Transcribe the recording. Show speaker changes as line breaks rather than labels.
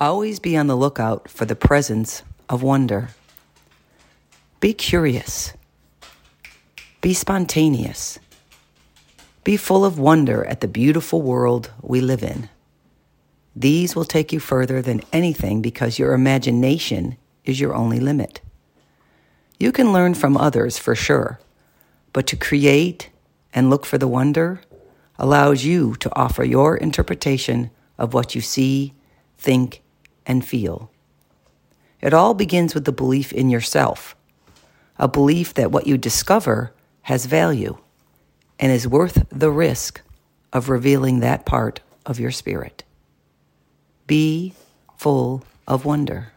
Always be on the lookout for the presence of wonder. Be curious. Be spontaneous. Be full of wonder at the beautiful world we live in. These will take you further than anything because your imagination is your only limit. You can learn from others for sure, but to create and look for the wonder allows you to offer your interpretation of what you see, think, and feel. It all begins with the belief in yourself, a belief that what you discover has value and is worth the risk of revealing that part of your spirit. Be full of wonder.